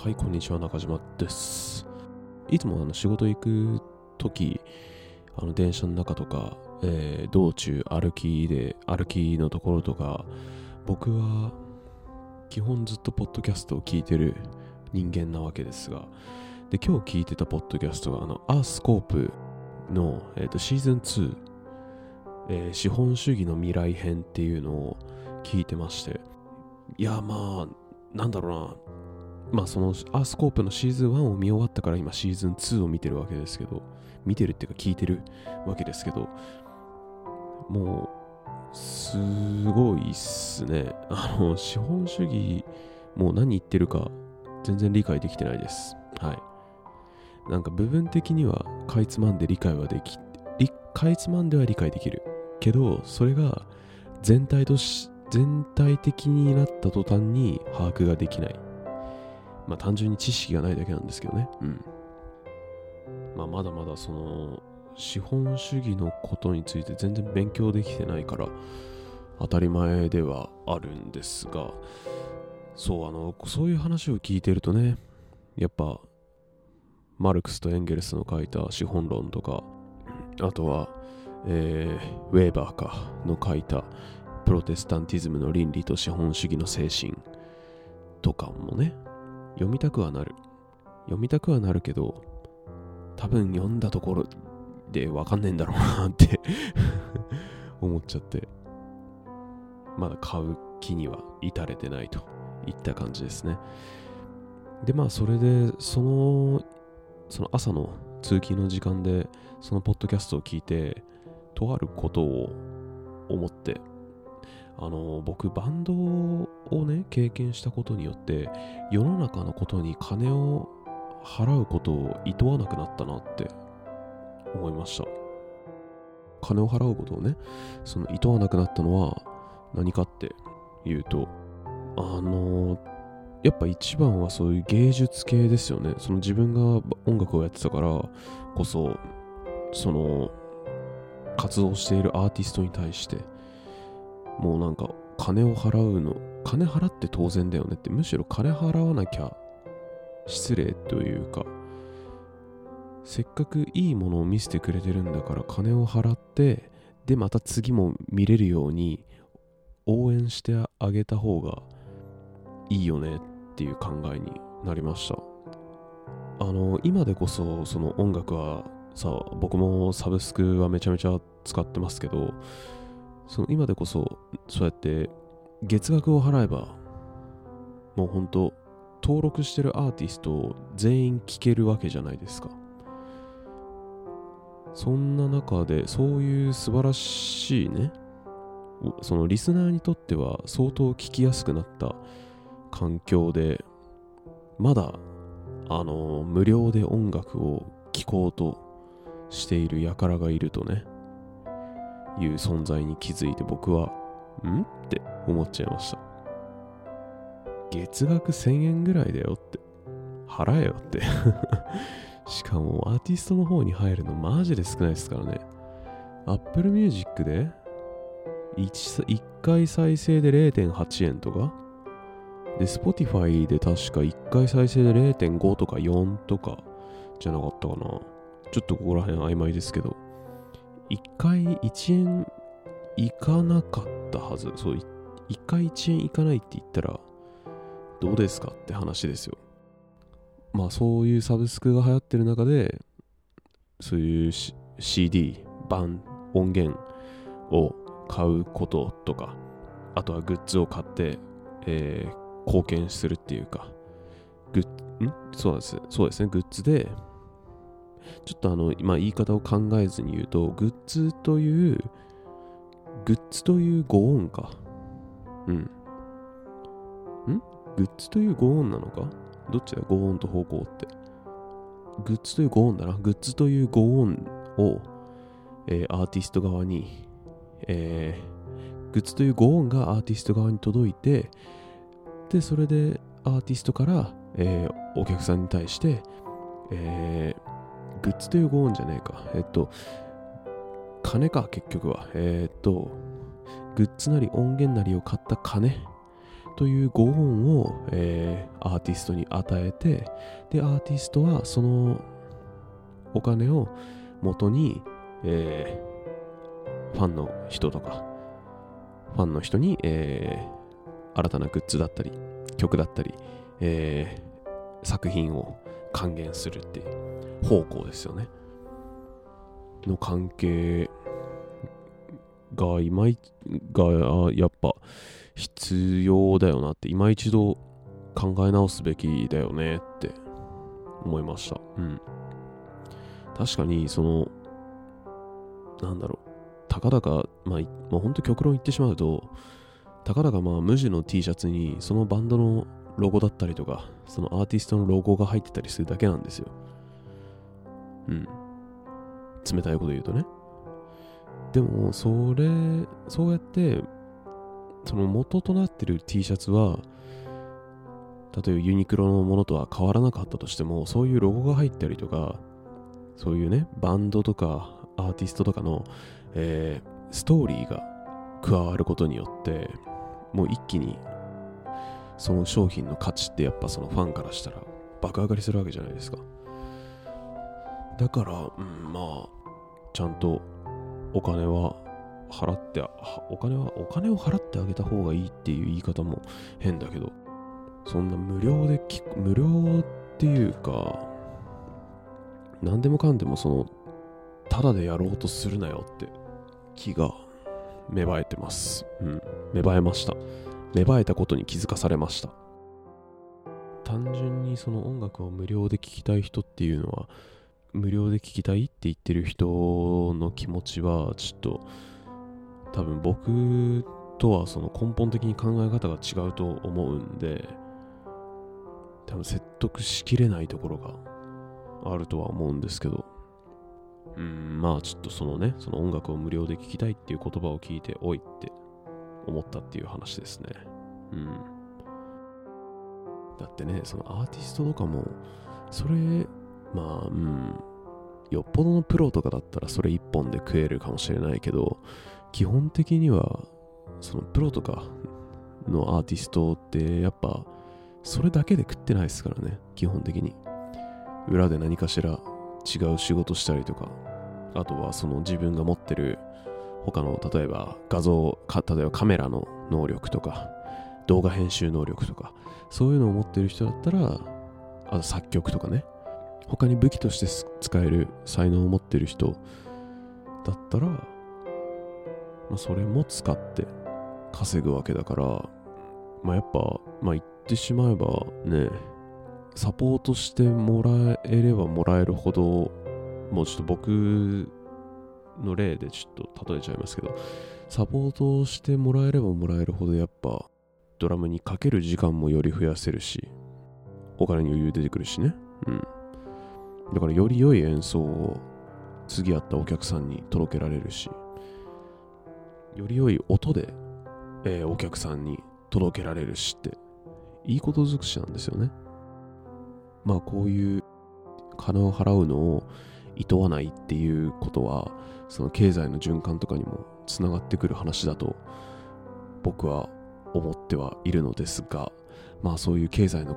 はい、こんにちは、中島です。いつもあの仕事行くとき、あの電車の中とか、えー道中歩きで、歩きのところとか、僕は基本ずっとポッドキャストを聞いてる人間なわけですが、で、今日聞いてたポッドキャストが、あの、アースコープの、えーとシーズン2、えー資本主義の未来編っていうのを聞いてまして、いや、まあ、なんだろうな、まあそのアースコープのシーズン1を見終わったから今シーズン2を見てるわけですけど、見てるっていうか聞いてるわけですけど、もう、すごいっすね。あの、資本主義、もう何言ってるか全然理解できてないです。はい。なんか部分的にはかいつまんで理解はでき、かいつまんでは理解できる。けど、それが全体とし、全体的になった途端に把握ができない。まあ単純に知識がないだけなんですけどね。うん。まあまだまだその資本主義のことについて全然勉強できてないから当たり前ではあるんですが、そう、あの、そういう話を聞いてるとね、やっぱマルクスとエンゲルスの書いた資本論とか、あとは、えーウェーバーかの書いたプロテスタンティズムの倫理と資本主義の精神とかもね、読みたくはなる。読みたくはなるけど、多分読んだところでわかんねえんだろうなって 思っちゃって、まだ買う気には至れてないといった感じですね。で、まあ、それで、その、その朝の通勤の時間で、そのポッドキャストを聞いて、とあることを思って、あの、僕、バンドをね、経験したことによって、世の中のことに金を払うことを厭わなくなったなって思いました。金を払うことをね、その厭わなくなったのは何かっていうと、あの、やっぱ一番はそういう芸術系ですよね。その自分が音楽をやってたからこそ、その活動しているアーティストに対して、もうなんか金を払うの、金払って当然だよねって、むしろ金払わなきゃ失礼というか、せっかくいいものを見せてくれてるんだから金を払って、でまた次も見れるように応援してあげた方がいいよねっていう考えになりました。あの、今でこそその音楽はさ、僕もサブスクはめちゃめちゃ使ってますけど、その今でこそそうやって月額を払えばもうほんと登録してるアーティストを全員聴けるわけじゃないですか。そんな中でそういう素晴らしいねそのリスナーにとっては相当聞きやすくなった環境でまだあの無料で音楽を聴こうとしている輩がいるとねいう存在に気づいて僕はん？って思っちゃいました。月額1000円ぐらいだよって。払えよって。しかもアーティストの方に入るのマジで少ないですからね。Apple Music で 1, 1回再生で0.8円とか？で Spotify で確か1回再生で0.5とか4とかじゃなかったかな。ちょっとここら辺曖昧ですけど。1回1円いかなかったはず。そう1回1円いかないって言ったらどうですかって話ですよ。まあそういうサブスクが流行ってる中でそういう、CD 版音源を買うこととかあとはグッズを買って、えー貢献するっていうかグッん？そうなんです。そうですね。グッズでちょっとあの、ま、言い方を考えずに言うと、グッズという、グッズという語音か。うん。ん？グッズという語音なのか？どっちだ？語音と方向って。グッズという語音だな。グッズという語音を、えーアーティスト側に、えーグッズという語音がアーティスト側に届いて、で、それでアーティストから、えーお客さんに対して、えグッズという語音じゃねえか。えっと、金か、結局は。えーっと、グッズなり音源なりを買った金というご恩を、えー、アーティストに与えてでアーティストはそのお金を元に、えー、ファンの人とかファンの人に、えー、新たなグッズだったり曲だったり、えー、作品を還元するっていう方向ですよねの関係が今いがやっぱ必要だよなって今一度考え直すべきだよねって思いました。うん。確かにそのなんだろうたかだかまあ、まあ、本当極論言ってしまうとたかだかまあ無地の T シャツにそのバンドのロゴだったりとかそのアーティストのロゴが入ってたりするだけなんですよ。うん。冷たいこと言うとね。でも、それ、そうやって、その元となってる T シャツは、例えばユニクロのものとは変わらなかったとしても、そういうロゴが入ったりとか、そういうね、バンドとかアーティストとかの、えー、ストーリーが加わることによって、もう一気に、その商品の価値ってやっぱそのファンからしたら爆上がりするわけじゃないですか。だから、うん、まあ、ちゃんとお金は払ってお金はお金を払ってあげた方がいいっていう言い方も変だけどそんな無料で無料っていうか何でもかんでもそのただでやろうとするなよって気が芽生えてます。うん芽生えました。芽生えたことに気づかされました。単純にその音楽を無料で聴きたい人っていうのは無料で聴きたいって言ってる人の気持ちはちょっと多分僕とはその根本的に考え方が違うと思うんで多分説得しきれないところがあるとは思うんですけど。うんまあちょっとそのねその音楽を無料で聴きたいっていう言葉を聞いておいって思ったっていう話ですね。うん。だってねそのアーティストとかもそれまあ、うん。よっぽどのプロとかだったらそれ一本で食えるかもしれないけど、基本的には、そのプロとかのアーティストってやっぱ、それだけで食ってないですからね、基本的に。裏で何かしら違う仕事したりとか、あとはその自分が持ってる他の例えば画像か例えばカメラの能力とか動画編集能力とかそういうのを持ってる人だったらあと作曲とかね他に武器として使える才能を持ってる人だったら、まあ、それも使って稼ぐわけだから、まあ、やっぱ、まあ、言ってしまえばね、サポートしてもらえればもらえるほど、もうちょっと僕の例でちょっと例えちゃいますけど、サポートしてもらえればもらえるほどやっぱドラムにかける時間もより増やせるし、お金に余裕出てくるしね。うん。だからより良い演奏を次会ったお客さんに届けられるし、より良い音で、えー、お客さんに届けられるしって、いいこと尽くしなんですよね。まあこういう金を払うのを厭わないっていうことは、その経済の循環とかにもつながってくる話だと僕は思ってはいるのですが、まあそういう経済の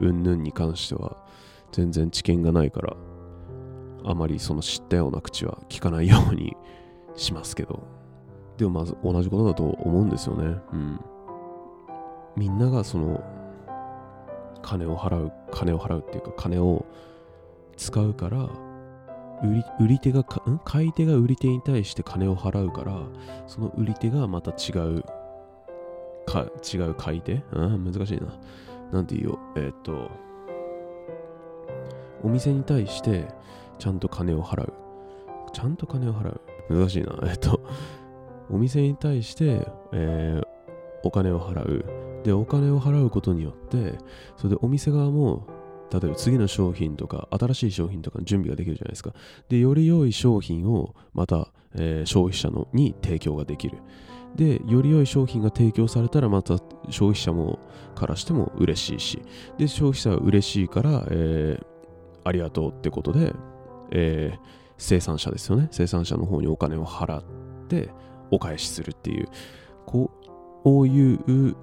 云々に関しては、全然知見がないからあまりその知ったような口は聞かないようにしますけど。でもまず同じことだと思うんですよね。うん。みんながその金を払う金を払うっていうか金を使うから売り売り手がん？買い手が売り手に対して金を払うからその売り手がまた違うか違う買い手？うん難しいな。なんて言う？よえー、っとお店に対してちゃんと金を払う。ちゃんと金を払う。難しいな。えっと、お店に対して、えー、お金を払う。で、お金を払うことによって、それでお店側も、例えば次の商品とか、新しい商品とかの準備ができるじゃないですか。で、より良い商品をまた、えー、消費者のに提供ができる。で、より良い商品が提供されたら、また消費者もからしても嬉しいし、で、消費者は嬉しいから、えー、ありがとうってことで、えー、生産者ですよね。生産者の方にお金を払ってお返しするっていう、こういう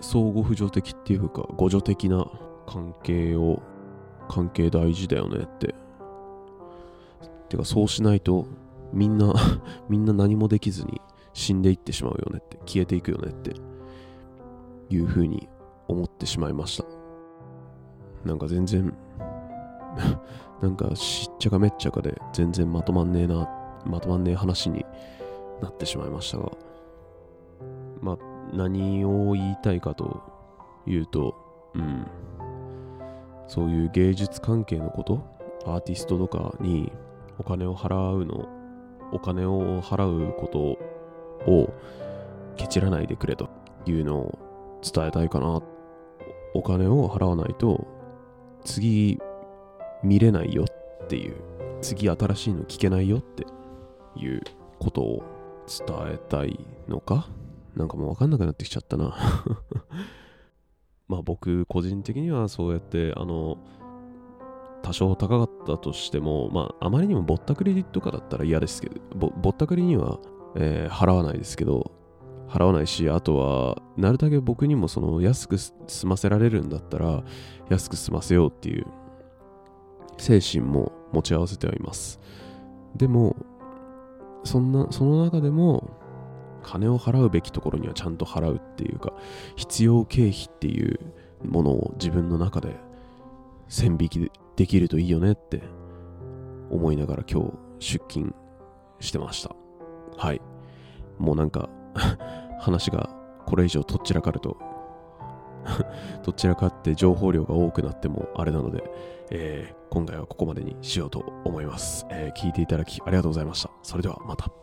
相互扶助的っていうか互助的な関係を関係大事だよねっててかそうしないとみんな みんな何もできずに死んでいってしまうよねって消えていくよねっていうふうに思ってしまいましたなんか全然 なんかしっちゃかめっちゃかで全然まとまんねえなまとまんねえ話になってしまいましたがまあ何を言いたいかというとうん。そういう芸術関係のことアーティストとかにお金を払うのお金を払うことをケチらないでくれというのを伝えたいかな。お金を払わないと次見れないよっていう次新しいの聞けないよっていうことを伝えたいのか？なんかもうわかんなくなってきちゃったな。まあ僕個人的にはそうやってあの多少高かったとしてもまああまりにもぼったくりとかだったら嫌ですけどぼぼったくりには、えー、払わないですけど払わないしあとはなるだけ僕にもその安く済ませられるんだったら安く済ませようっていう精神も持ち合わせてはいます。でもそんなその中でも金を払うべきところにはちゃんと払うっていうか必要経費っていうものを自分の中で線引きできるといいよねって思いながら今日出勤してました。はい。もうなんか話がこれ以上とっちらかると どちらかって情報量が多くなってもあれなので、えー、今回はここまでにしようと思います、えー、聞いていただきありがとうございました。それではまた。